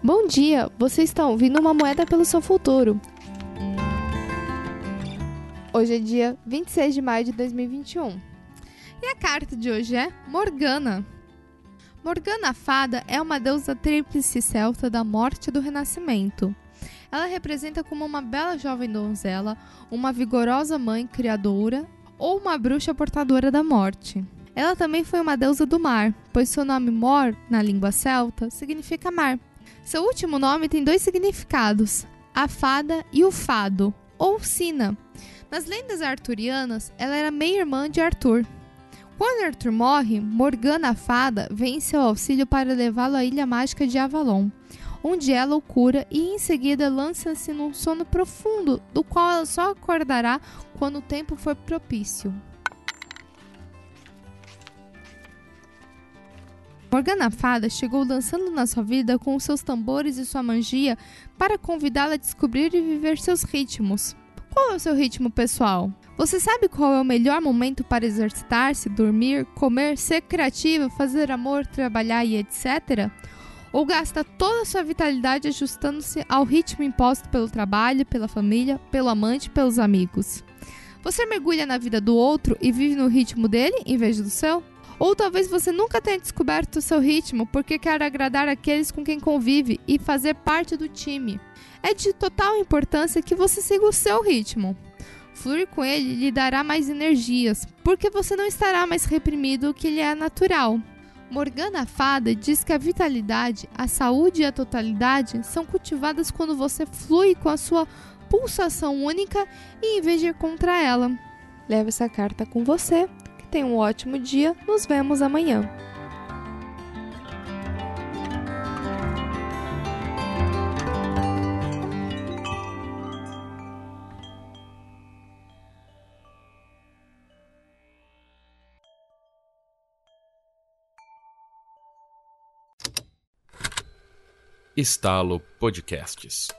Bom dia, você está ouvindo uma moeda pelo seu futuro. Hoje é dia 26 de maio de 2021. E a carta de hoje é Morgana. Morgana a Fada é uma deusa tríplice celta da morte e do renascimento. Ela representa como uma bela jovem donzela, uma vigorosa mãe criadora ou uma bruxa portadora da morte. Ela também foi uma deusa do mar, pois seu nome Mor, na língua celta, significa mar. Seu último nome tem dois significados: a fada e o fado, ou sina. Nas lendas arturianas, ela era meia-irmã de Arthur. Quando Arthur morre, Morgana a fada vem em seu auxílio para levá-lo à ilha mágica de Avalon, onde ela o cura e em seguida lança-se num sono profundo, do qual ela só acordará quando o tempo for propício. Morgana Fada chegou dançando na sua vida com seus tambores e sua magia para convidá-la a descobrir e viver seus ritmos. Qual é o seu ritmo pessoal? Você sabe qual é o melhor momento para exercitar-se, dormir, comer, ser criativa, fazer amor, trabalhar e etc? Ou gasta toda a sua vitalidade ajustando-se ao ritmo imposto pelo trabalho, pela família, pelo amante, pelos amigos? Você mergulha na vida do outro e vive no ritmo dele em vez do seu? Ou talvez você nunca tenha descoberto o seu ritmo porque quer agradar aqueles com quem convive e fazer parte do time. É de total importância que você siga o seu ritmo. Fluir com ele lhe dará mais energias, porque você não estará mais reprimido, o que lhe é natural. Morgana Fada diz que a vitalidade, a saúde e a totalidade são cultivadas quando você flui com a sua pulsação única e em vez de ir contra ela. Leve essa carta com você. Tenha um ótimo dia. Nos vemos amanhã. Estalo Podcasts.